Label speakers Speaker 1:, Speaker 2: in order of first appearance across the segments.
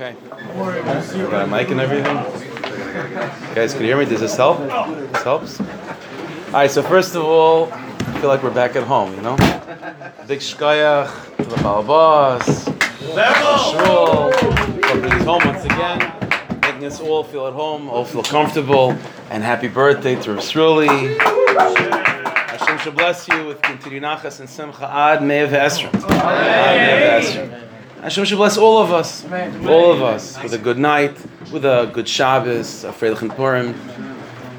Speaker 1: Okay. Got a mic and everything. You guys can you hear me? Does this help? This helps? All right, so first of all, I feel like we're back at home, you know? Big shkayach to the Balabas, Shul, company's home once again, making us all feel at home, all feel comfortable, and happy birthday to Rasruli. Hashem should bless you with continued nachas and simcha ad me'ev esrim. Ad me'ev esrim. Hashem should bless all of us, all of us, with a good night, with a good Shabbos, a Freilich and Purim,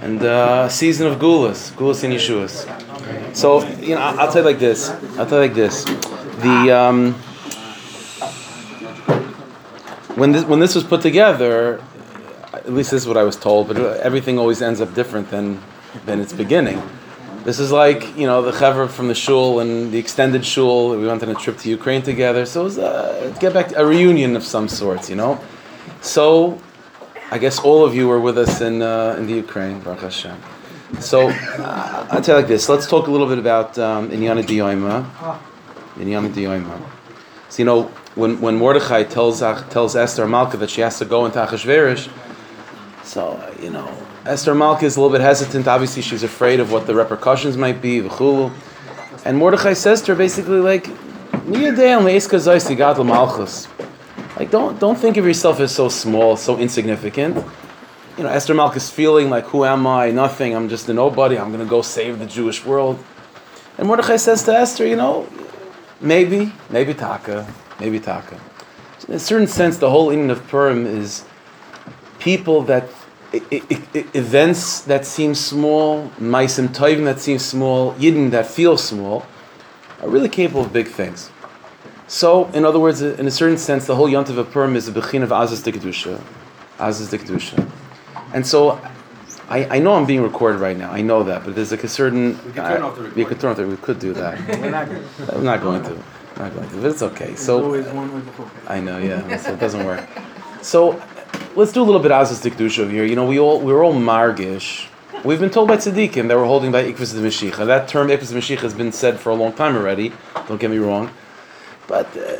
Speaker 1: and a season of Gulas, Gulas and Yeshuas. So, you know, I'll tell you like this. I'll tell you like this. The um, when this when this was put together, at least this is what I was told, but everything always ends up different than than its beginning. This is like you know the chaver from the shul and the extended shul. We went on a trip to Ukraine together, so it was a, get back a reunion of some sorts, you know. So, I guess all of you were with us in uh, in the Ukraine, Baruch Hashem. So, uh, I'll tell you like this. Let's talk a little bit about um, Inyana Diyoima. Inyana Diyoima. So you know when when Mordechai tells tells Esther Malka that she has to go into Achashverosh, so you know Esther Malka is a little bit hesitant. Obviously, she's afraid of what the repercussions might be. And Mordechai says to her basically like, like don't don't think of yourself as so small, so insignificant. You know, Esther Malka is feeling like, who am I? Nothing. I'm just a nobody. I'm to go save the Jewish world. And Mordechai says to Esther, you know, maybe, maybe Taka, maybe Taka. In a certain sense, the whole Indian of Purim is people that I- I- I- events that seem small, maisim tovim that seem small, yidden that feel small, are really capable of big things. So, in other words, in a certain sense, the whole Yontiv of Purim is a bechin of Kedusha. Azaz de Kedusha. And so, I, I know I'm being recorded right now. I know that, but there's like a certain. We
Speaker 2: can turn off the uh,
Speaker 1: We could turn off the. We could do that. I'm not going to. I'm not going to. But it's okay. So.
Speaker 2: always one way before.
Speaker 1: I know, yeah. So it doesn't work. So let's do a little bit Azaz Dikdush over here. You know, we all we're all margish. We've been told by tzaddikim that we're holding by Ikvus the Mashiach. That term Ikvus the Mashiach has been said for a long time already. Don't get me wrong, but uh,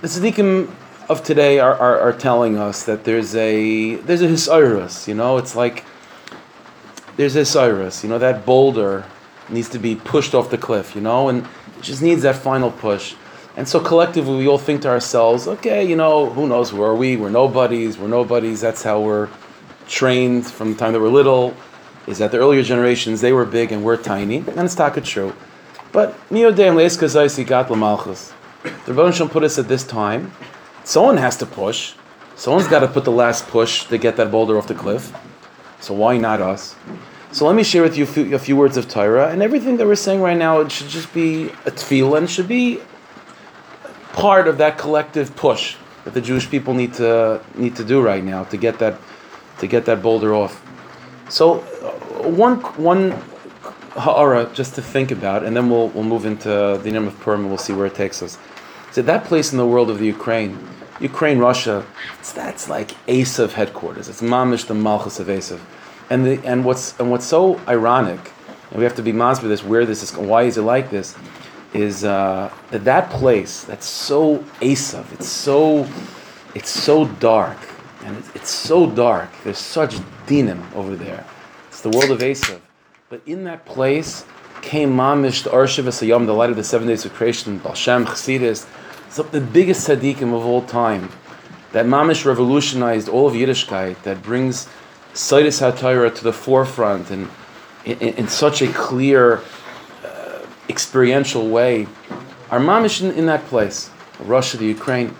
Speaker 1: the tzaddikim of today are, are, are telling us that there's a there's a hisairus. You know, it's like there's a hisairus. You know, that boulder needs to be pushed off the cliff. You know, and it just needs that final push. And so collectively, we all think to ourselves, okay, you know, who knows, who are we? We're nobodies, we're nobodies. That's how we're trained from the time that we're little. Is that the earlier generations, they were big and we're tiny. And it's taka true. But, Neodeim Leiskazai got Lamalchus. The Rebbe put us at this time. Someone has to push. Someone's got to put the last push to get that boulder off the cliff. So why not us? So let me share with you a few, a few words of Torah, and everything that we're saying right now, it should just be a tefillah, and should be part of that collective push that the Jewish people need to need to do right now to get that to get that boulder off. So, uh, one one ha'ara just to think about, and then we'll we'll move into the name of Purim and we'll see where it takes us. So that place in the world of the Ukraine, Ukraine, Russia, that's like Esav headquarters. It's mamish the malchus of Esav, and the and what's and what's so ironic, and we have to be mas with this. Where this is, why is it like this? Is uh, that that place that's so Esav? It's so it's so dark, and it's, it's so dark. There's such dinim over there. It's the world of Esav. But in that place came Mamish, the Arshav Asayam, the light of the seven days of creation, Balshem, Chassidus, so the biggest tzaddikim of all time. That Mamish revolutionized all of Yiddishkeit, that brings Saidus HaTorah to the forefront and in, in, in such a clear, experiential way, are Mamish in, in that place, Russia, the Ukraine.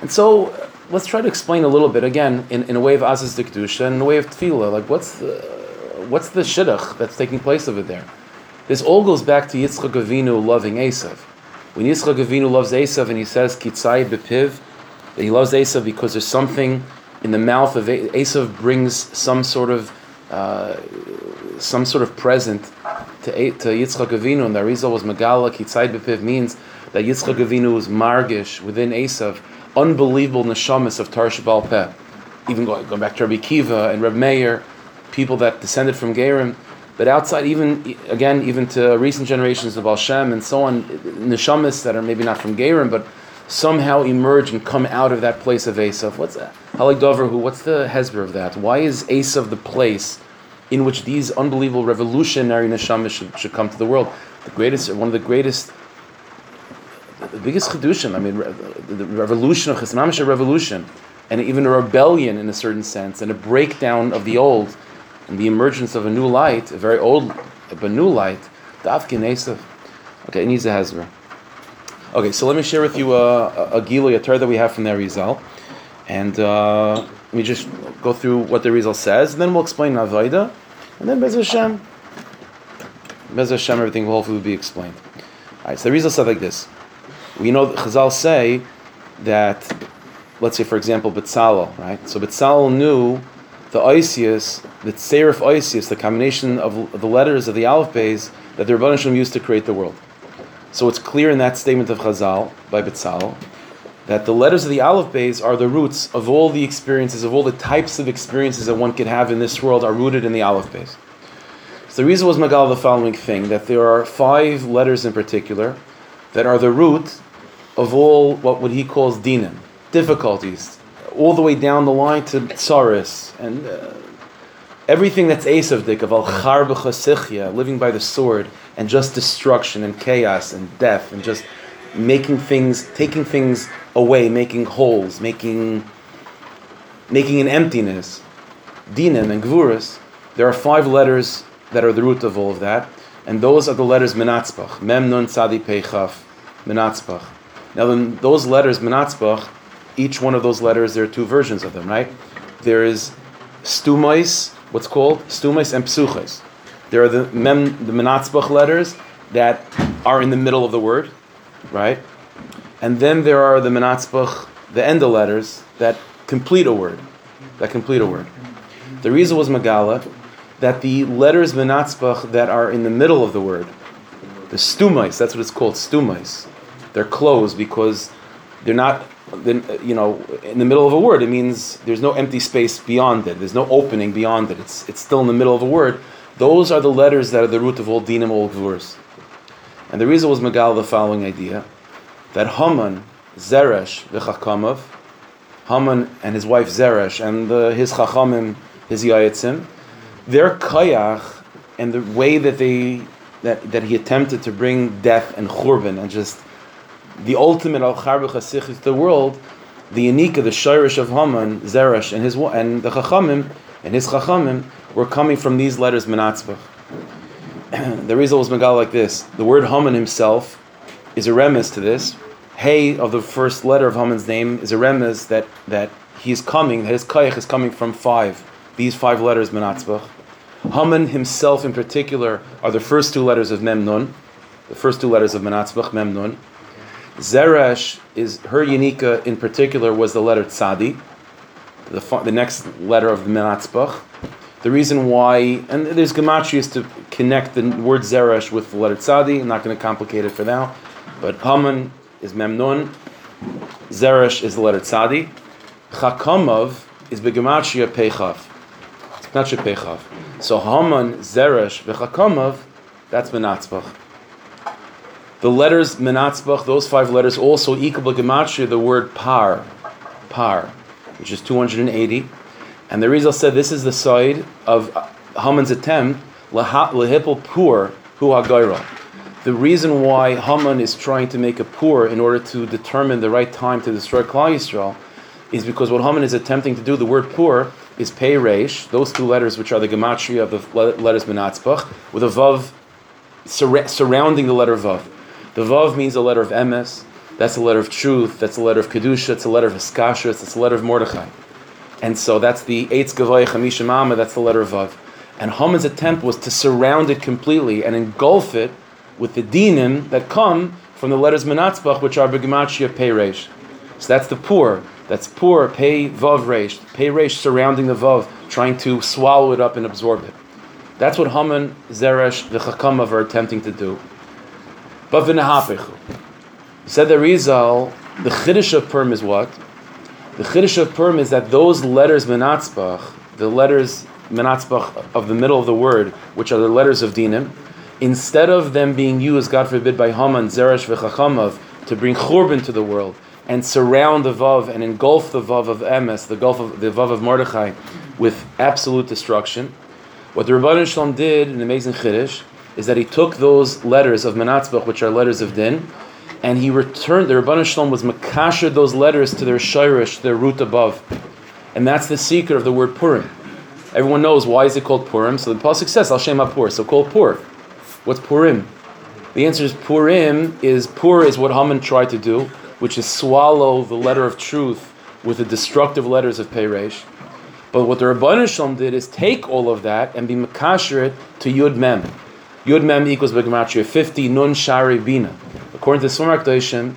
Speaker 1: And so uh, let's try to explain a little bit, again, in, in a way of Azaz Dikdusha and in a way of Tefillah, like what's the, what's the shidduch that's taking place over there? This all goes back to Yitzchak Avinu loving Esav. When Yitzchak Avinu loves Esav and he says Kitzai bepiv, that he loves Esav because there's something in the mouth of Esav brings some sort of uh, some sort of present to, to Yitzchak Avinu, and the Arizal was Megala Kitzai bepiv means that Yitzchak Avinu was margish within Esav, unbelievable neshamas of Tarsh Baal Peh. Even going, going back to Rabbi Akiva and Reb Meir, people that descended from Gerim, but outside, even again, even to recent generations of Al Shem and so on, neshamas that are maybe not from Gerim, but somehow emerge and come out of that place of Esav. What's that? Halik Dover, who? What's the hezber of that? Why is Esav the place in which these unbelievable revolutionary neshamas should, should come to the world? The greatest, one of the greatest, the biggest chedushim. I mean, the revolution of Chesnamisha revolution, and even a rebellion in a certain sense, and a breakdown of the old, and the emergence of a new light, a very old, but new light. Dafkin Esav. Okay, it needs a hezber. Okay, so let me share with you a, a, a a Torah that we have from the Arizal. And uh, let me just go through what the Arizal says, and then we'll explain Navaida, and then Bez Hashem. Bez Hashem, everything will hopefully be explained. All right, so the Arizal said like this. We know that Chazal say that, let's say for example, Betzalel, right? So Betzalel knew the Isius, the Serif Isius, the combination of the letters of the Aleph Bays that the Rebbeinu Shalom used to create the world. So it's clear in that statement of Chazal by Betzalel that the letters of the Aleph Bays are the roots of all the experiences, of all the types of experiences that one could have in this world are rooted in the Aleph Bays. So the reason was Magal the following thing that there are five letters in particular that are the root of all what, what he calls dinim, difficulties, all the way down the line to tsaris and uh, everything that's asavdik of al char living by the sword and just destruction and chaos and death and just making things, taking things away, making holes, making making an emptiness. Dinim and Gvuras, there are five letters that are the root of all of that, and those are the letters Menatzbach, Mem Nun Tzadi Peichaf, Menatzbach. Now, then, those letters Menatzbach, each one of those letters, there are two versions of them, right? There is Stumais, what's called Stumais and Psuches. There are the Mem, the Menatzbach letters that are in the middle of the word, right? And then there are the Menatzbach, the Enda letters that complete a word, that complete a word. The reason was Megala that the letters Menatzbach that are in the middle of the word, the stumais, that's what it's called, stumais, they're closed because they're not, you know, in the middle of a word. It means there's no empty space beyond it. There's no opening beyond it. It's, it's still in the middle of a word. Those are the letters that are the root of all dinim, all gvurs. And the reason was Megal the following idea that Haman, Zeresh, v'chachamov, Haman and his wife Zeresh, and the, his chachamim, his yayitzim, their kayach and the way that they that, that he attempted to bring death and churban and just the ultimate al charbech to the world, the unique the shirish of Haman, Zeresh, and his and the chachamim and his chachamim were coming from these letters menatzbach. the result was Megal like this. The word Haman himself is a remiss to this. Hey of the first letter of Haman's name is a remez that, that he's coming, that his kayach is coming from five. These five letters, Menatzbach. Haman himself in particular are the first two letters of Memnun, the first two letters of Menatzbach, Memnun. Zeresh is her Yanika in particular was the letter Tzadi, the, the next letter of the Menatzbach. The reason why, and there's gematrias to connect the word Zeresh with the letter Tzadi. I'm not going to complicate it for now, but Haman is Memnun. Zeresh is the letter Tzadi, Chakamov is begematria Pechav. It's not Pechav. So Haman, Zeresh, V'Chakamov, that's Menatzbach. The letters Menatzbach, those five letters, also equal gematria the word Par, Par, which is 280. And the Arizal said this is the side of Haman's attempt, lehipel pur hu hagaira. The reason why Haman is trying to make a pur in order to determine the right time to destroy Klal Yisrael is because what Haman is attempting to do, the word pur, is pei reish, those two letters which are the gematria of the letters menatzbach, with a vav sur- surrounding the letter vav. The vav means a letter of emes, that's a letter of truth, that's a letter of kedusha, it's a letter of hiskashrus, it's a letter of Mordechai. And so that's the Eitz Gavoy Chamisha Mama, that's the letter of Vav. And Haman's attempt was to surround it completely and engulf it with the dinim that come from the letters Menatzbach, which are Begematria Pei. So that's the poor. That's poor, Pei Vav Reish. Pei surrounding the Vav, trying to swallow it up and absorb it. That's what Haman, Zeresh, the Chakamav are attempting to do. But V'nehapechu. Said the Arizal, the Chiddush of Purim is what? The Chiddush of Purim is that those letters Menatzbach, the letters Menatzbach of the middle of the word, which are the letters of Dinim, instead of them being used, God forbid, by Haman, Zeresh, V'chachamav, to bring Churban to the world, and surround the Vav and engulf the Vav of Emes, the Gulf of the Vav of Mordechai, with absolute destruction. What the Rabban Shalom did, an amazing Chiddush, is that he took those letters of Menatzbach, which are letters of Din, and he returned, the Rabban Shalom was makasher those letters to their shirish, their root above. And that's the secret of the word Purim. Everyone knows why is it called Purim. So the pasuk says Al Shem Pur. So called Pur. What's Purim? The answer is Purim is Pur is what Haman tried to do, which is swallow the letter of truth with the destructive letters of Peresh. But what the Rabban Shalom did is take all of that and be makasher it to Yud Mem. Yud Mem equals Begematria 50 Nun Shari Bina. According to Sumak Doishim,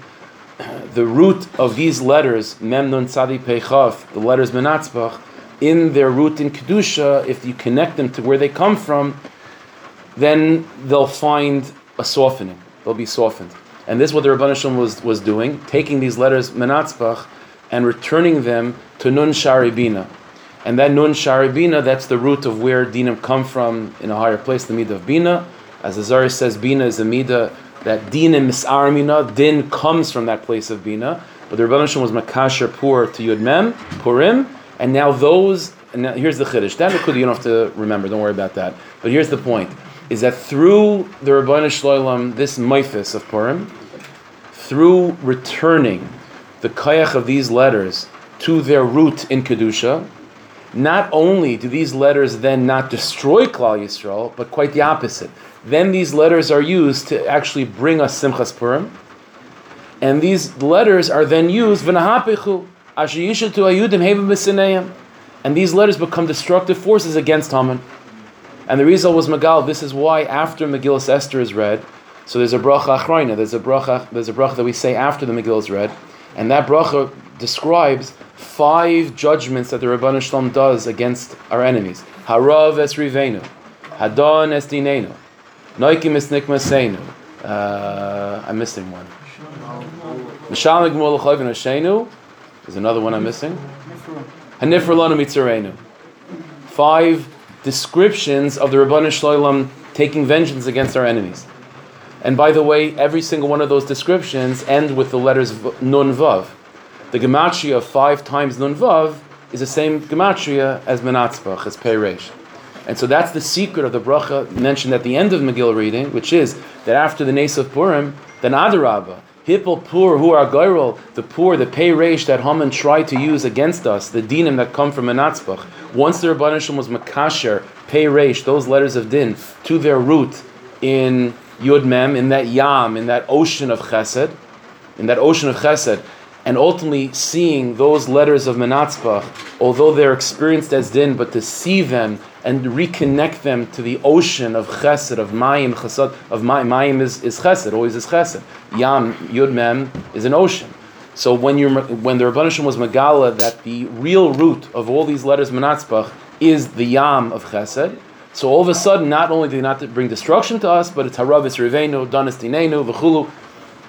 Speaker 1: the root of these letters, Mem Nun Tzadi Peichav, the letters Menatzbach, in their root in Kedusha, if you connect them to where they come from, then they'll find a softening. They'll be softened. And this is what the Rabban Shalom was, was doing, taking these letters Menatzbach and returning them to Nun Shari Bina. And that Nun Shari Bina, that's the root of where Dinam come from in a higher place, the Midah of Bina. As the Azari says, Bina is the Midah that Dinim Misarmina, Din comes from that place of Bina. But the Rabban Shalom was Makasher Pur to Yud Mem, Purim, and now those, and now here's the Chiddush. That you don't have to remember, don't worry about that. But here's the point, is that through the Rabban Shalom, this Mephis of Purim, through returning the kayach of these letters to their root in Kedusha, not only do these letters then not destroy Klal Yisrael, but quite the opposite. Then these letters are used to actually bring us Simchas Purim, and these letters are then used v'nahapichu ayudim and these letters become destructive forces against Haman. And the result was Magal. This is why after Megillah Esther is read, so there's a bracha achroina. There's a bracha. There's a bracha that we say after the Megillah is read, and that bracha describes five judgments that the Rabban Shalom does against our enemies. Harav es rivenu, hadon es dinenu, noikim es nikmasenu. Uh, I'm missing one. Mishalim gmul l'chayvin hashenu. There's another one I'm missing. Hanifralanu mitzarenu. Five descriptions of the Rabban Shalom taking vengeance against our enemies. And by the way, every single one of those descriptions end with the letters Nun Vav. The gematria of five times Nun Vav is the same gematria as Menatzbach, as Peresh. And so that's the secret of the bracha mentioned at the end of Megillah reading, which is that after the Nes of Purim, then Adarabah, Hippel poor who are goyrol, the poor, the pay reish that Haman tried to use against us, the dinim that come from Menatzbach. Once the Rabbanishim was makasher, pay reish, those letters of din, to their root in Yud Mem, in that Yam, in that ocean of Chesed, in that ocean of Chesed, and ultimately seeing those letters of Menatzbach, although they're experienced as din, but to see them and reconnect them to the ocean of Chesed, of Mayim, Chesed, of Mayim. Mayim is, is Chesed, always is Chesed. Yam, Yud Mem, is an ocean. So when you're when the Rabbanishim was Megala that the real root of all these letters Menatzbach is the Yam of Chesed, so all of a sudden, not only do they not bring destruction to us, but it's harav, it's rivenu, danis dinenu, v'chulu.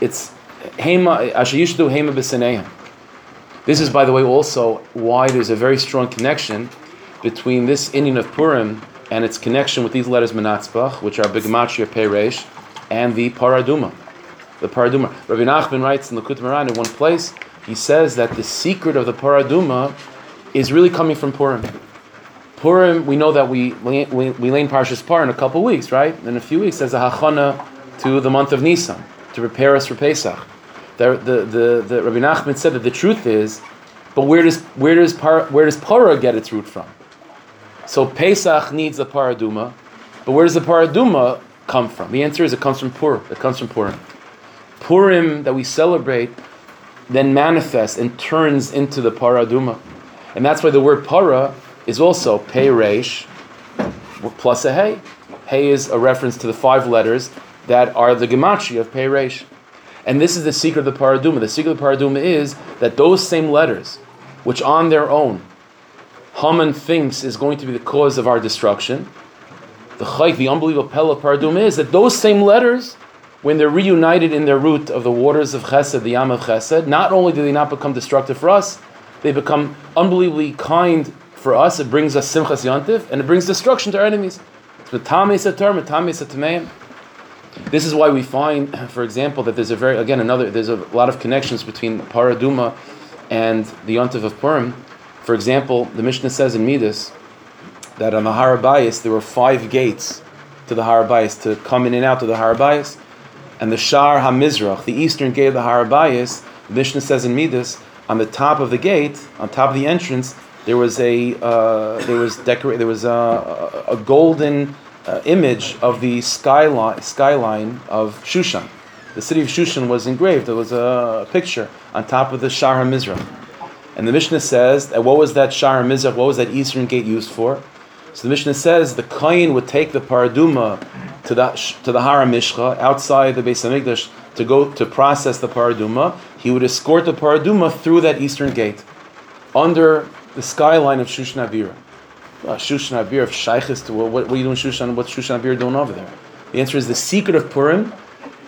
Speaker 1: It's hema. This is, by the way, also why there's a very strong connection between this Indian of Purim and its connection with these letters Menatzbach, which are Bigmatria Peresh, and the Paraduma. The Paraduma. Rabbi Nachman writes in the Kut Moran in one place, he says that the secret of the Paraduma is really coming from Purim. Purim, we know that we we, we lane Parshas Par in a couple weeks, right? In a few weeks, as a hachana to the month of Nisan to prepare us for Pesach. The, the, the, the Rabbi Nachman said that the truth is, but where does where does par, where does para get its root from? So Pesach needs a paraduma, but where does the paraduma come from? The answer is it comes from Purim. It comes from Purim. Purim that we celebrate then manifests and turns into the paraduma, and that's why the word para is also pei reish plus a hey. Hey is a reference to the five letters that are the gematria of pei reish. And this is the secret of the paraduma. The secret of the paraduma is that those same letters, which on their own Haman thinks is going to be the cause of our destruction, the chayk, the unbelievable pella paraduma is that those same letters, when they're reunited in their root of the waters of chesed, the yam of chesed, not only do they not become destructive for us, they become unbelievably kind for us, it brings us simchas yantiv, and it brings destruction to our enemies. It's metames atar, metames atameim. This is why we find, for example, that there's a very again another there's a lot of connections between Paraduma and the Yontiv of Purim. For example, the Mishnah says in Midas that on the Harabayas there were five gates to the Harabayas to come in and out of the Harabayas, and the Shar Hamizrach, the eastern gate of the Harabayas, the Mishnah says in Midas on the top of the gate, on top of the entrance, there was a uh, there was decor- there was a, a golden uh, image of the skyline skyline of Shushan. The city of Shushan was engraved. There was a picture on top of the Shar HaMizrach. And the Mishnah says that what was that Shar HaMizrach, what was that eastern gate used for? So the Mishnah says the Kain would take the paraduma to the, to the Har Mishcha outside the Beis Hamikdash to go to process the paraduma. He would escort the paraduma through that eastern gate under the skyline of Shushan Abira. Uh, Shushan Abir of Shaykhis to what, what are you doing Shushan? What's Shushan Abir doing over there? The answer is the secret of Purim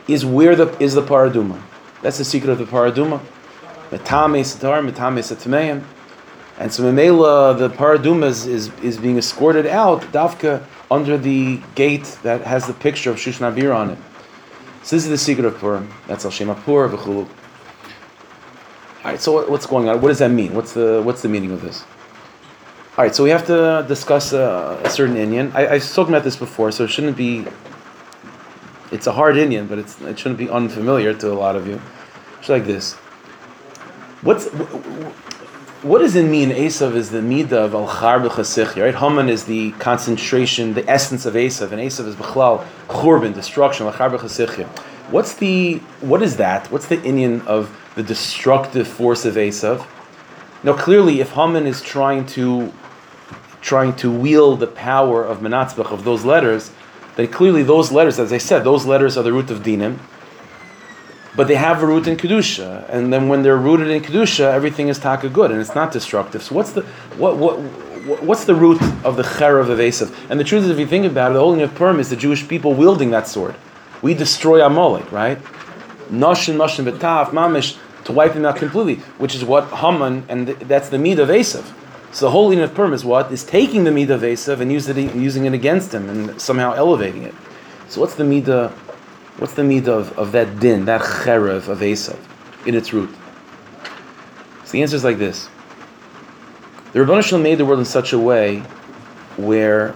Speaker 1: is where the is the paraduma. That's the secret of the paraduma. Metame satar, metame satmeim. And so Memela, the paraduma is, is, is being escorted out, Dafka, under the gate that has the picture of Shushan Abir on it. So this is the secret of Purim. That's Al Shema Pur. All right, so what's going on? What does that mean? What's the what's the meaning of this? All right, so we have to discuss a, a certain Indian. I, I've spoken about this before, so it shouldn't be. It's a hard Indian, but it's, it shouldn't be unfamiliar to a lot of you. It's like this. What's what does it mean? Esav is the midah of al char right? Haman is the concentration, the essence of Esav, and Esav is b'chlal churban, destruction, al char What's the what is that? What's the Indian of the destructive force of Esav. Now, clearly, if Haman is trying to trying to wield the power of Menatzbach of those letters, then clearly those letters, as I said, those letters are the root of Dinim, but they have a root in Kedusha, and then when they're rooted in Kedusha, everything is taka good, and it's not destructive. So what's the what what what's the root of the Cherev of Esav? And the truth is, if you think about it, the holding of Purim is the Jewish people wielding that sword. We destroy Amalek, right? Noshin, Noshin, Betaf, Mamish, to wipe him out completely, which is what Haman, and that's the meat of Esav. So the whole of Purim is what? Is taking the meat of Esav and using it, using it against him and somehow elevating it. So what's the midah? What's the midah of, of that din, that cherev of Esav, in its root? So the answer is like this. The Rabbanah Shalom made the world in such a way where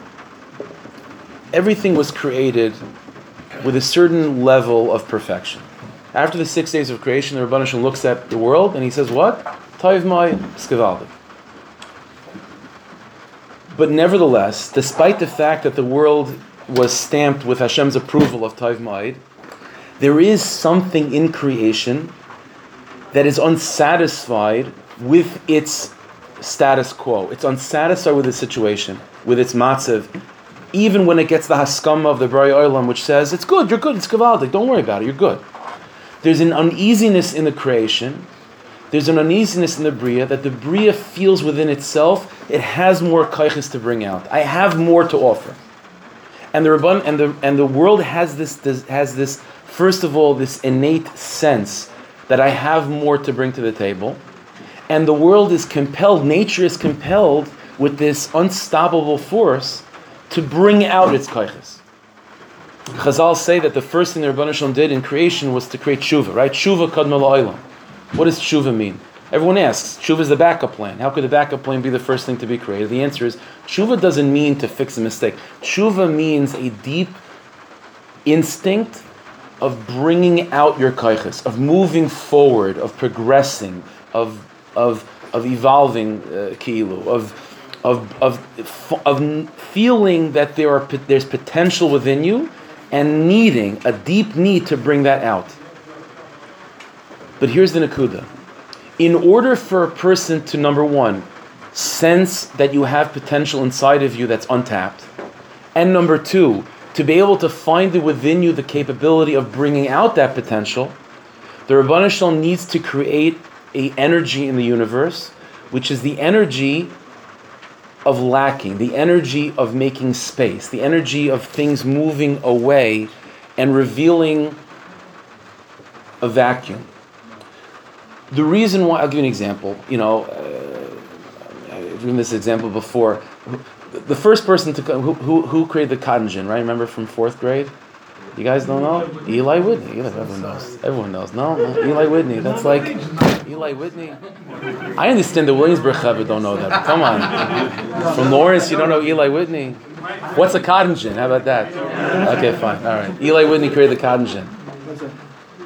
Speaker 1: everything was created with a certain level of perfection. After the six days of creation, the Rabbanah looks at the world and he says, What? Taiv mai skivaldik. But nevertheless, despite the fact that the world was stamped with Hashem's approval of Taiv Ma'id, there is something in creation that is unsatisfied with its status quo. It's unsatisfied with the situation, with its matzav, even when it gets the haskama of the Bari Olam, which says, it's good, you're good, it's kavaldik, don't worry about it, you're good. There's an uneasiness in the creation. There's an uneasiness in the Bria that the Bria feels within itself it has more kaiches to bring out. I have more to offer. And the Rabban, and the and the world has this, this has this first of all this innate sense that I have more to bring to the table. And the world is compelled, nature is compelled with this unstoppable force to bring out its kaiches. Chazal say that the first thing the Rabbanah Shalom did in creation was to create tshuva, right? Tshuva kadma la'olam. What does tshuva mean? Everyone asks, tshuva is the backup plan. How could the backup plan be the first thing to be created? The answer is, tshuva doesn't mean to fix a mistake. Tshuva means a deep instinct of bringing out your kaiches, of moving forward, of progressing, of, of, of evolving uh, ki'ilu, of, of, of, of feeling that there are, there's potential within you and needing, a deep need to bring that out. But here's the Nakuda. In order for a person to, number one, sense that you have potential inside of you that's untapped, and number two, to be able to find it within you the capability of bringing out that potential, the Rabbanah needs to create a energy in the universe, which is the energy of lacking, the energy of making space, the energy of things moving away and revealing a vacuum. The reason why, I'll give you an example. You know, uh, I've given this example before. The first person to who, who, who created the cotton gin, right? Remember from fourth grade? You guys don't know? Eli Whitney. Eli, everyone knows. Everyone knows. No? Eli Whitney. That's like Eli Whitney. I understand the Williamsburg Chavah don't know that. Come on. From Lawrence, you don't know Eli Whitney? What's a cotton gin? How about that? Okay, fine. All right. Eli Whitney created the cotton gin.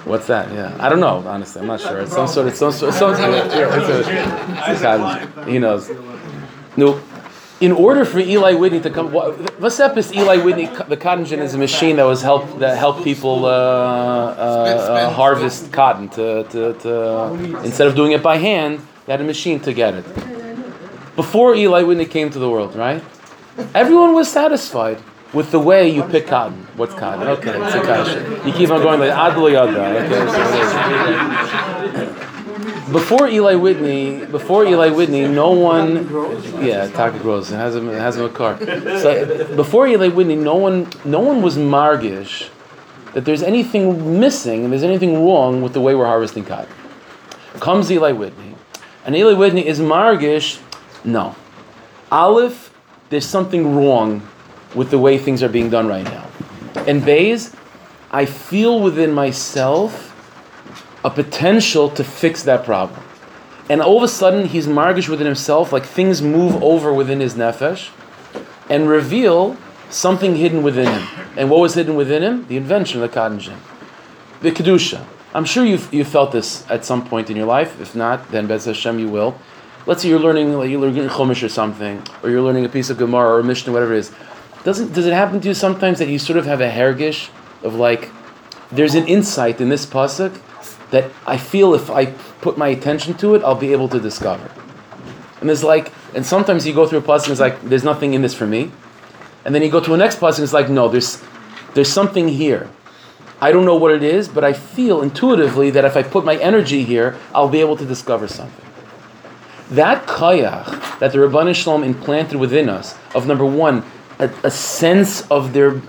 Speaker 1: What's that? Yeah, I don't know. Honestly, I'm not sure. It's some sort of some sort. Some, yeah, it's a, it's a. He knows. No, in order for Eli Whitney to come, Vasep is Eli Whitney. The cotton gin is a machine that was help that helped people uh, uh, uh, harvest cotton. To, to, to instead of doing it by hand, they had a machine to get it. Before Eli Whitney came to the world, right? Everyone was satisfied with the way you pick cotton. What's cotton? Okay, it's a kasha. You keep on going like yada. Okay. Before Eli Whitney, before Eli Whitney, no one, yeah, Taka grows. It has a it has a car. So before Eli Whitney, no one, no one was margish that there's anything missing and there's anything wrong with the way we're harvesting cotton. Comes Eli Whitney, and Eli Whitney is margish. No, Aleph, there's something wrong with the way things are being done right now. And Bays, I feel within myself a potential to fix that problem. And all of a sudden, he's margish within himself, like things move over within his nefesh and reveal something hidden within him. And what was hidden within him? The invention of the cotton gin. The Kedusha. I'm sure you've, you felt this at some point in your life. If not, then Bez Hashem you will. Let's say you're learning, like you're learning Chumash or something, or you're learning a piece of Gemara or a Mishnah, whatever it is. Doesn't, does it happen to you sometimes that you sort of have a hergish of like, there's an insight in this pasuk that I feel if I put my attention to it, I'll be able to discover. And there's like, and sometimes you go through a pasuk and it's like, there's nothing in this for me. And then you go to a next pasuk and it's like, no, there's, there's something here. I don't know what it is, but I feel intuitively that if I put my energy here, I'll be able to discover something. That kayach that the Rabban Shalom implanted within us, of number one, a, a sense of their,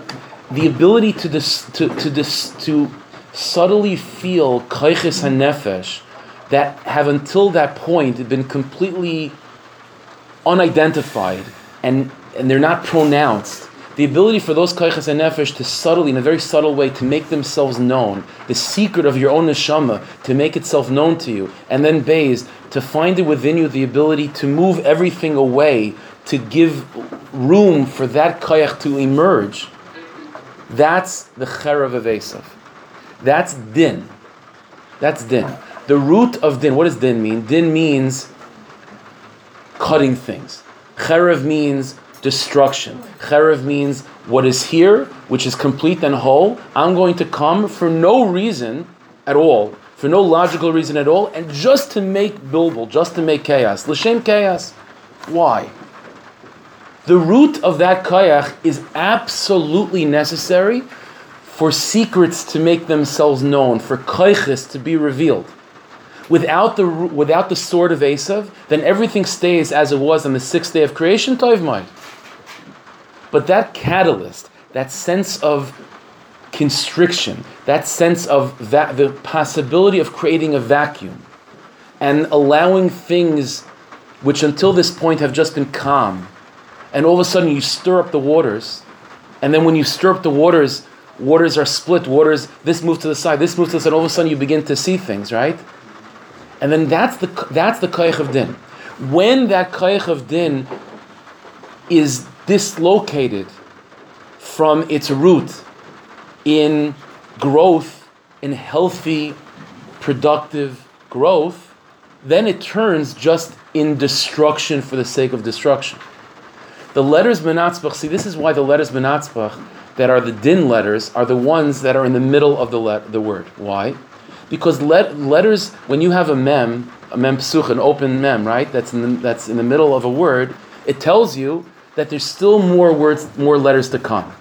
Speaker 1: the ability to dis, to to dis, to subtly feel kaiches hanefesh that have until that point been completely unidentified and, and they're not pronounced. The ability for those kaiches hanefesh to subtly, in a very subtle way, to make themselves known, the secret of your own neshama, to make itself known to you, and then bays, to find it within you the ability to move everything away, to give room for that kayach to emerge. That's the cherav of Esav. That's din. That's din. The root of din, what does din mean? Din means cutting things. Cherev means destruction. Cherev means what is here, which is complete and whole, I'm going to come for no reason at all, for no logical reason at all, and just to make bilbil, just to make chaos. L'shem chaos. Why? The root of that kayach is absolutely necessary for secrets to make themselves known, for koiches to be revealed. Without the, without the sword of Esav, then everything stays as it was on the sixth day of creation, Toiv But that catalyst, that sense of constriction, that sense of va- the possibility of creating a vacuum and allowing things which until this point have just been calm, and all of a sudden you stir up the waters, and then when you stir up the waters, waters are split, waters, this moves to the side, this moves to the side, and all of a sudden you begin to see things, right? And then that's the that's the koich of din. When that koich of din is dislocated from its root in growth, in healthy, productive growth, then it turns just in destruction for the sake of destruction. The letters Menatzbach, see, this is why the letters Menatzbach that are the din letters are the ones that are in the middle of the, the word. Why? Because let- letters, when you have a mem, a mem psuch, an open mem, right? That's in, the, that's in the middle of a word. It tells you that there's still more words, more letters to come.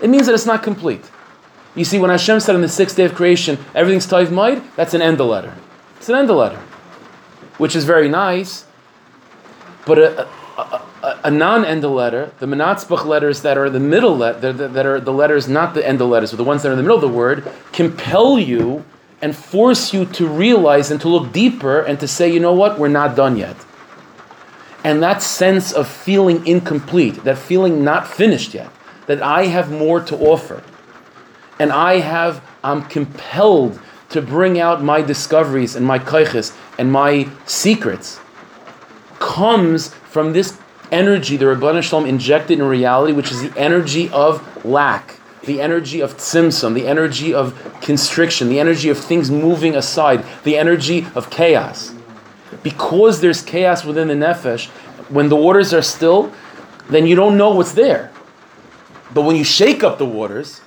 Speaker 1: It means that it's not complete. You see, when Hashem said on the sixth day of creation, everything's taiv maid, that's an end of letter. It's an end of letter, which is very nice, but a, a, non-enda letter, the menatzbach letters that are the middle letter, that, that are the letters not the enda letters, but the ones that are in the middle of the word, compel you and force you to realize and to look deeper and to say, you know what, we're not done yet. And that sense of feeling incomplete, that feeling not finished yet, that I have more to offer. and I have, I'm compelled to bring out my discoveries and my kaiches and my secrets, comes from this energy the Rabban Shalom injected in reality, which is the energy of lack, the energy of tzimtzum, the energy of constriction, the energy of things moving aside, the energy of chaos. Because there's chaos within the nefesh, when the waters are still, then you don't know what's there. But when you shake up the waters,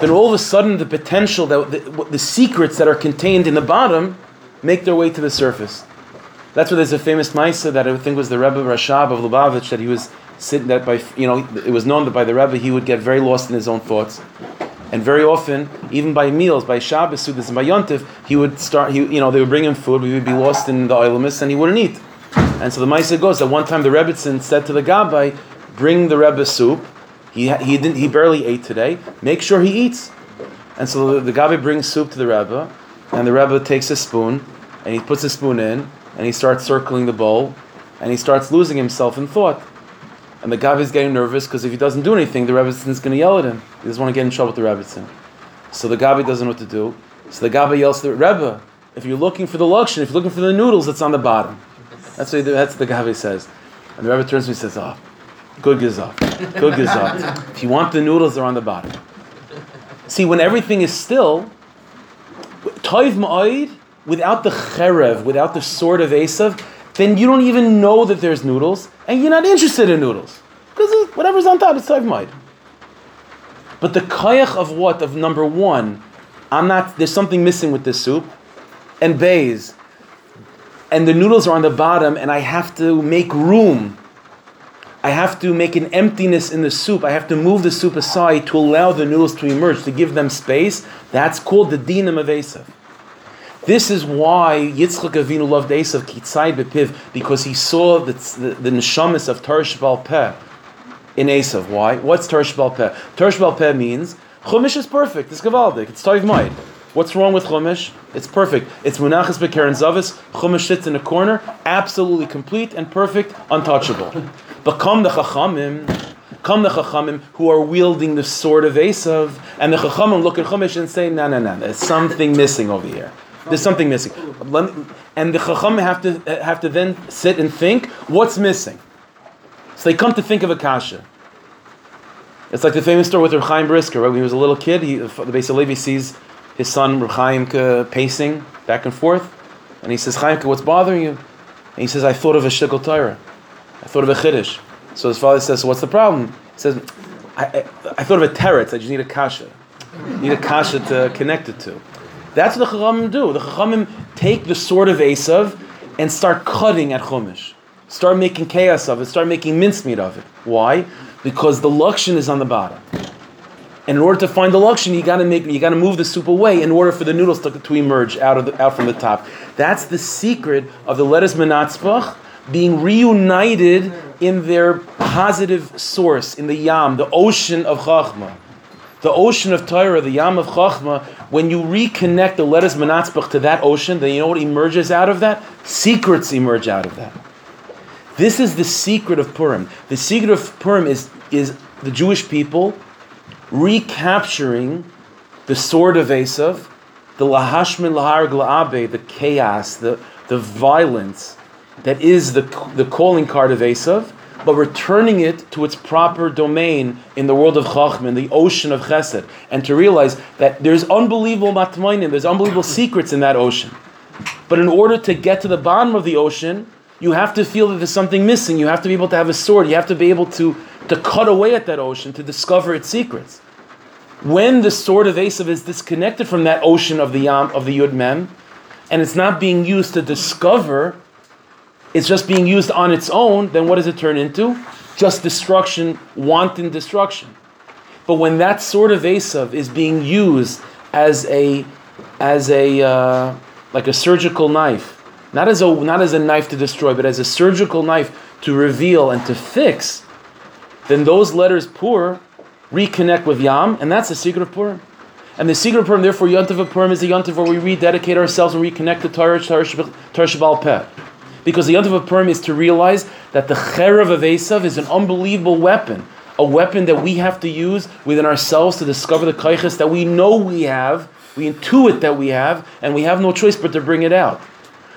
Speaker 1: then all of a sudden the potential, that the, the secrets that are contained in the bottom make their way to the surface. That's where there's a famous Maisa that I think was the Rebbe Rashab of Lubavitch that he was sitting that by you know it was known that by the Rebbe he would get very lost in his own thoughts, and very often even by meals by Shabbos Sudas and by Yontif he would start he you know they would bring him food we would be lost in the Ilamis and he wouldn't eat, and so the Maisa goes that one time the Rebbetzin said to the Gabbai, bring the Rebbe soup he, he, didn't, he barely ate today. Make sure he eats. And so the, the Gabi brings soup to the Rebbe, and the Rebbe takes a spoon, and he puts a spoon in, and he starts circling the bowl, and he starts losing himself in thought. And the Gabi is getting nervous because if he doesn't do anything, the Rebbetzin is going to yell at him. He doesn't want to get in trouble with the Rebbetzin. So the Gabi doesn't know what to do. So the Gabi yells to the Rebbe, if you're looking for the luxury, if you're looking for the noodles, it's on the bottom. That's what, that's what the Gabi says. And the Rebbe turns to me and says, oh, Good gezat. Good gezat. If you want the noodles, they're on the bottom. See, when everything is still, toiv ma'id, without the cherev, without the sword of Esav, then you don't even know that there's noodles, and you're not interested in noodles. Because whatever's on top is toiv ma'id. But the kayach of what? Of number one, I'm not, there's something missing with this soup, and bays, and the noodles are on the bottom, and I have to make room I have to make an emptiness in the soup. I have to move the soup aside to allow the noodles to emerge, to give them space. That's called the dinam of Esav. This is why Yitzchak Avinu loved Esav kitzai bepiv because he saw the, the, the neshamis of Tarsh Peh in Esav. Why? What's Tarsh Peh? Tarsh Peh means Chumash is perfect. It's gavaldik. It's toiv mind. What's wrong with Chumash? It's perfect. It's Munachas Bekeren Zavis. Chumash sits in a corner, absolutely complete and perfect, untouchable. But come the Chachamim, come the Chachamim who are wielding the sword of Esav, and the Chachamim look at Chumash and say, no, no, no, there's something missing over here. There's something missing. And the Chachamim have to, have to then sit and think, what's missing? So they come to think of a kasha. It's like the famous story with Reb Chaim Brisker, right? When he was a little kid, he, the Beis Levi sees his son Reb Chaim pacing back and forth, and he says, Chaim, what's bothering you? And he says, I thought of a shtickle Torah. I thought of a chiddush. So his father says, so what's the problem? He says, I, I, I thought of a teretz. I just need a kasha. I need a kasha to connect it to. That's what the Chachamim do. The Chachamim take the sword of Esav and start cutting at Chumash. Start making chaos of it. Start making mincemeat of it. Why? Because the lukshin is on the bottom. And in order to find the lukshin, you got to make you got to move the soup away in order for the noodles to, to emerge out of the, out from the top. That's the secret of the lettuce menatzbach being reunited in their positive source, in the Yam, the ocean of Chachma. The ocean of Torah, the Yam of Chachma, when you reconnect the letters Manatzbach to that ocean, then you know what emerges out of that? Secrets emerge out of that. This is the secret of Purim. The secret of Purim is, is the Jewish people recapturing the sword of Esav, the Lahashmin Lahar Gla'abe, the chaos, the, the violence, that is the, the calling card of Esav, but returning it to its proper domain in the world of Chachma, in the ocean of Chesed, and to realize that there's unbelievable matmainim, there's unbelievable secrets in that ocean. But in order to get to the bottom of the ocean, you have to feel that there's something missing. You have to be able to have a sword. You have to be able to, to cut away at that ocean to discover its secrets. When the sword of Esav is disconnected from that ocean of the Yam, of the Yud Mem, and it's not being used to discover it's just being used on its own, then what does it turn into? Just destruction, wanton destruction. But when that sort of Esav is being used as a, as a, uh, like a surgical knife, not as a, not as a knife to destroy, but as a surgical knife to reveal and to fix, then those letters Pur reconnect with Yam, and that's the secret of Purim. And the secret of Purim, therefore, Yontif of Purim is the Yontif where we rededicate ourselves and reconnect to Torah, Torah, Torah Shabbat Peh. Because the Yontif of Purim is to realize that the Cherev of Esav is an unbelievable weapon, a weapon that we have to use within ourselves to discover the kaiches that we know we have, we intuit that we have, and we have no choice but to bring it out.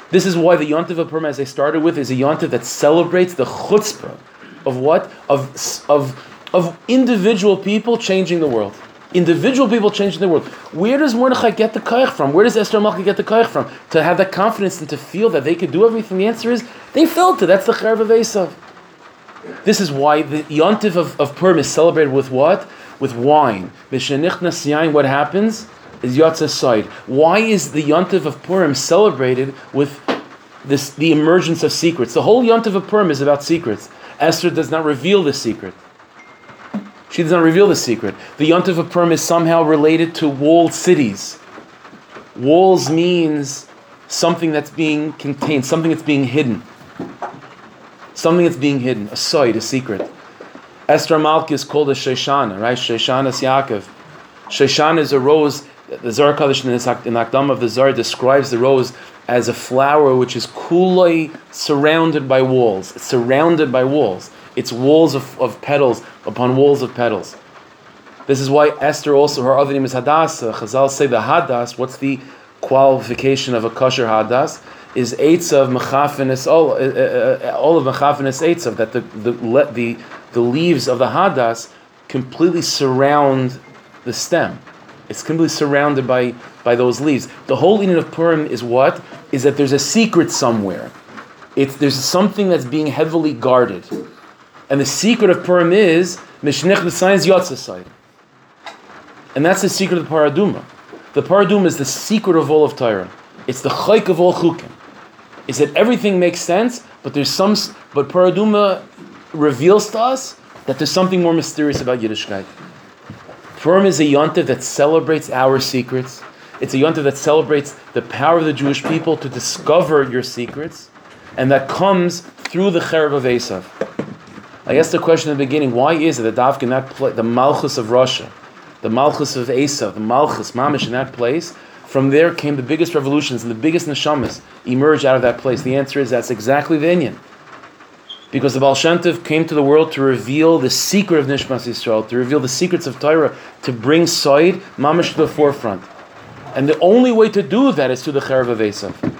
Speaker 1: This is why the Yontiv of Purim, as I started with, is a Yontiv that celebrates the chutzpah of what? Of, of, of individual people changing the world. Individual people changing the world. Where does Mordechai get the kaich from? Where does Esther Malka get the kaich from? To have that confidence and to feel that they could do everything. The answer is they felt it. That's the Cherev of Esav. This is why the Yontif of, of Purim is celebrated with what? With wine. What happens? Is Yatzah side. Why is the Yontif of Purim celebrated with this, the emergence of secrets? The whole Yontif of Purim is about secrets. Esther does not reveal the secret. She does not reveal the secret. The Yontif of Purim is somehow related to walled cities. Walls means something that's being contained, something that's being hidden. Something that's being hidden, a side, a secret. Esther Malki is called a Shoshana, right? Shoshana Yaakov. Shoshana is a rose. The Zohar Kaddish in the Akdam of the Zohar describes the rose as a flower which is kuloi surrounded by walls. It's surrounded by walls. It's walls of, of petals upon walls of petals. This is why Esther also, her other name is Hadassah. Chazal say the Hadas, what's the qualification of a kosher Hadas? Is Eitzav Mechafinis, all, uh, uh, uh, all of Mechafinis Eitzav, that the, the, the, the leaves of the Hadas completely surround the stem. It's completely surrounded by, by those leaves. The whole meaning of Purim is what? Is that there's a secret somewhere. It's, there's something that's being heavily guarded. And the secret of Purim is Mishnech the science Yotzasai. And that's the secret of the Paraduma. The Paraduma is the secret of all of Torah. It's the chayk of all chukim. Is that everything makes sense, but there's some, but Paraduma reveals to us that there's something more mysterious about Yiddishkeit. Purim is a yontif that celebrates our secrets. It's a yontif that celebrates the power of the Jewish people to discover your secrets, and that comes through the Cherev of Esav. I asked the question in the beginning: Why is it that Davka in that the Malchus of Russia, the Malchus of Esav, the Malchus Mamish in that place? From there came the biggest revolutions and the biggest neshamas emerged out of that place. The answer is that's exactly the Inyan. Because the Baal Shem Tov came to the world to reveal the secret of Nishmas Yisrael, to reveal the secrets of Torah, to bring Said Mamish to the forefront. And the only way to do that is through the Cherev of Esav.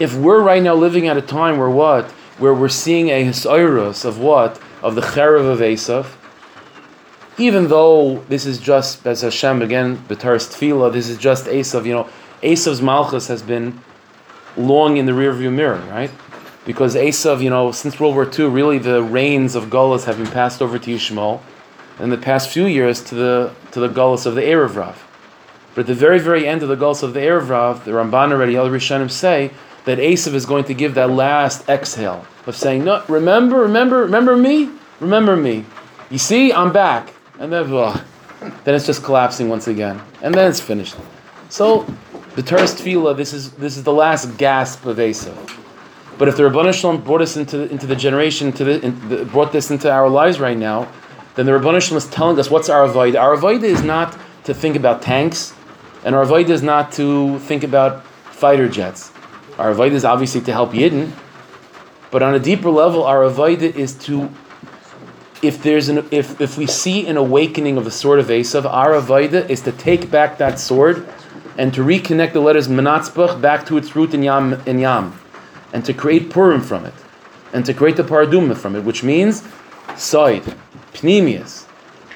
Speaker 1: If we're right now living at a time where what? Where we're seeing a Hisairus of what? Of the Cherev of Esav, even though this is just, as Hashem again, Taurus Tefillah, this is just Esav, you know, Esav's Malchus has been long in the rearview mirror, right? because Esav, you know, since World War II, really the reins of Gullus have been passed over to Yishmael, in the past few years to the to the Gullus of the Erev Rav. But at the very, very end of the Gullus of the Erev Rav, the Ramban already, El Rishonim say that Esav is going to give that last exhale of saying, "No, remember, remember, remember me, remember me. You see, I'm back." And then, then it's just collapsing once again, and then it's finished. So, the Taurus Tefillah, this is this is the last gasp of Esav. But if the Rabbanah Shalom brought us into, into the generation, to the, in, the, brought this into our lives right now, then the Rabbanah Shalom is telling us what's our avoid. Our avoid is not to think about tanks, and our avoid is not to think about fighter jets. Our avoid is obviously to help Yidden, but on a deeper level, our avoid is to if there's an if, if we see an awakening of the sword of Esav, our avodah is to take back that sword and to reconnect the letters Menatzbach back to its root in Yam in Yam and to create Purim from it, and to create the Paraduma from it, which means side, pneumius,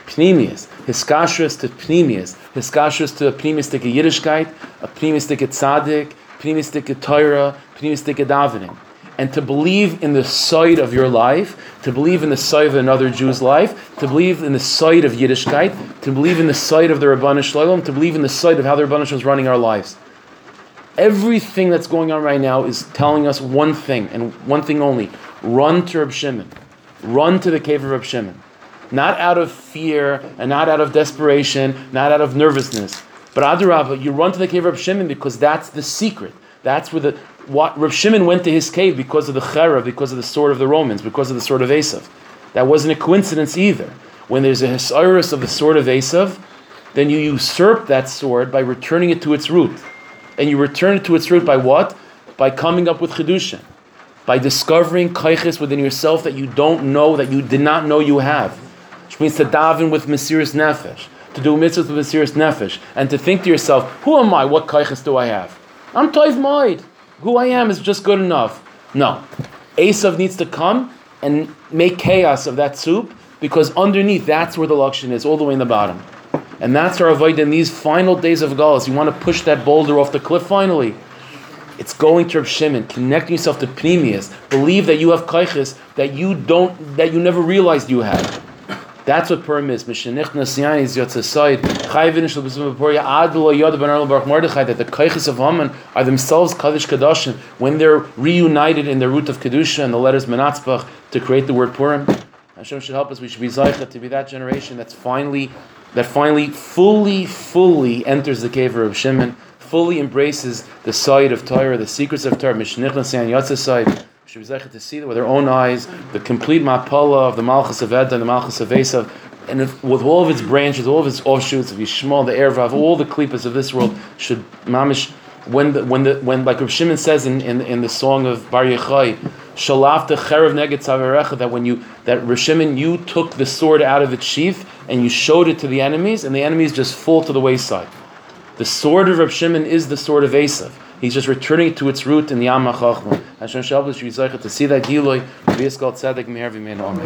Speaker 1: pneumius, hiskashrus to pneumius, hiskashrus to a pneumistic Yiddishkeit, a pneumistic tzaddik, pneumistic Torah, pneumistic davening. And to believe in the side of your life, to believe in the side of another Jew's life, to believe in the side of Yiddishkeit, to believe in the side of the Rabbanu Shalom, to believe in the side of how the Rabbanu Shalom is running our lives. Everything that's going on right now is telling us one thing and one thing only: run to Reb Shimon, run to the cave of Reb Shimon, not out of fear and not out of desperation, not out of nervousness, but Adarabah, you run to the cave of Reb Shimon because that's the secret. That's where the what Reb Shimon went to his cave because of the chera, because of the sword of the Romans, because of the sword of Esav. That wasn't a coincidence either. When there's a Hesiris of the sword of Esav, then you usurp that sword by returning it to its root and you return it to its root by what? By coming up with chedusha, by discovering kaiches within yourself that you don't know, that you did not know you have. which means to daven with Mesiris Nefesh, to do mitzvahs with a serious Nefesh, and to think to yourself, who am I? What kaiches do I have? I'm Toiv Moed. Who I am is just good enough. No. Esav needs to come and make chaos of that soup because underneath, that's where the luxury is, all the way in the bottom. And that's our avoid in these final days of Galus. You want to push that boulder off the cliff finally. It's going to Reb Shimon, connecting yourself to Pneumius. Believe that you have kaiches that you don't, that you never realized you had. That's what Purim is. Mishenich Nasiyani is Yotzasayid. Chayvin Shal B'Sum B'Poria Adlo Yod Ben Erl Baruch Mordechai that the kaiches of Haman are themselves Kaddish Kadashim when they're reunited in the root of Kedusha and the letters Menatzbach to create the word Purim. Hashem should help us. We should be Zaycha to be that generation that's finally, that finally, fully, fully enters the cave of Shimon, fully embraces the side of Torah, the secrets of Torah, Mishnich Nasiyan Yotzah side. Should be Zaycha to see with their own eyes, the complete mapala of the Malchus of Ed and the Malchus of Esav, and if, with all of its branches, all of its offshoots, of Yishmael, the Erev Rav, all the klippas of this world should mamish when the when the when like Rav Shimon says in, in, in the song of Bar Yochai, Shalafta Cherev Neged Tzaverecha, that when you that Rav Shimon you took the sword out of its sheath and you showed it to the enemies, and the enemies just fall to the wayside. The sword of Rav Shimon is the sword of Esav. He's just returning to its root in the Yam HaChachma. Hashem Shabbat, to see that Giloi, V'yiskal Tzedek Meher V'mein Omer.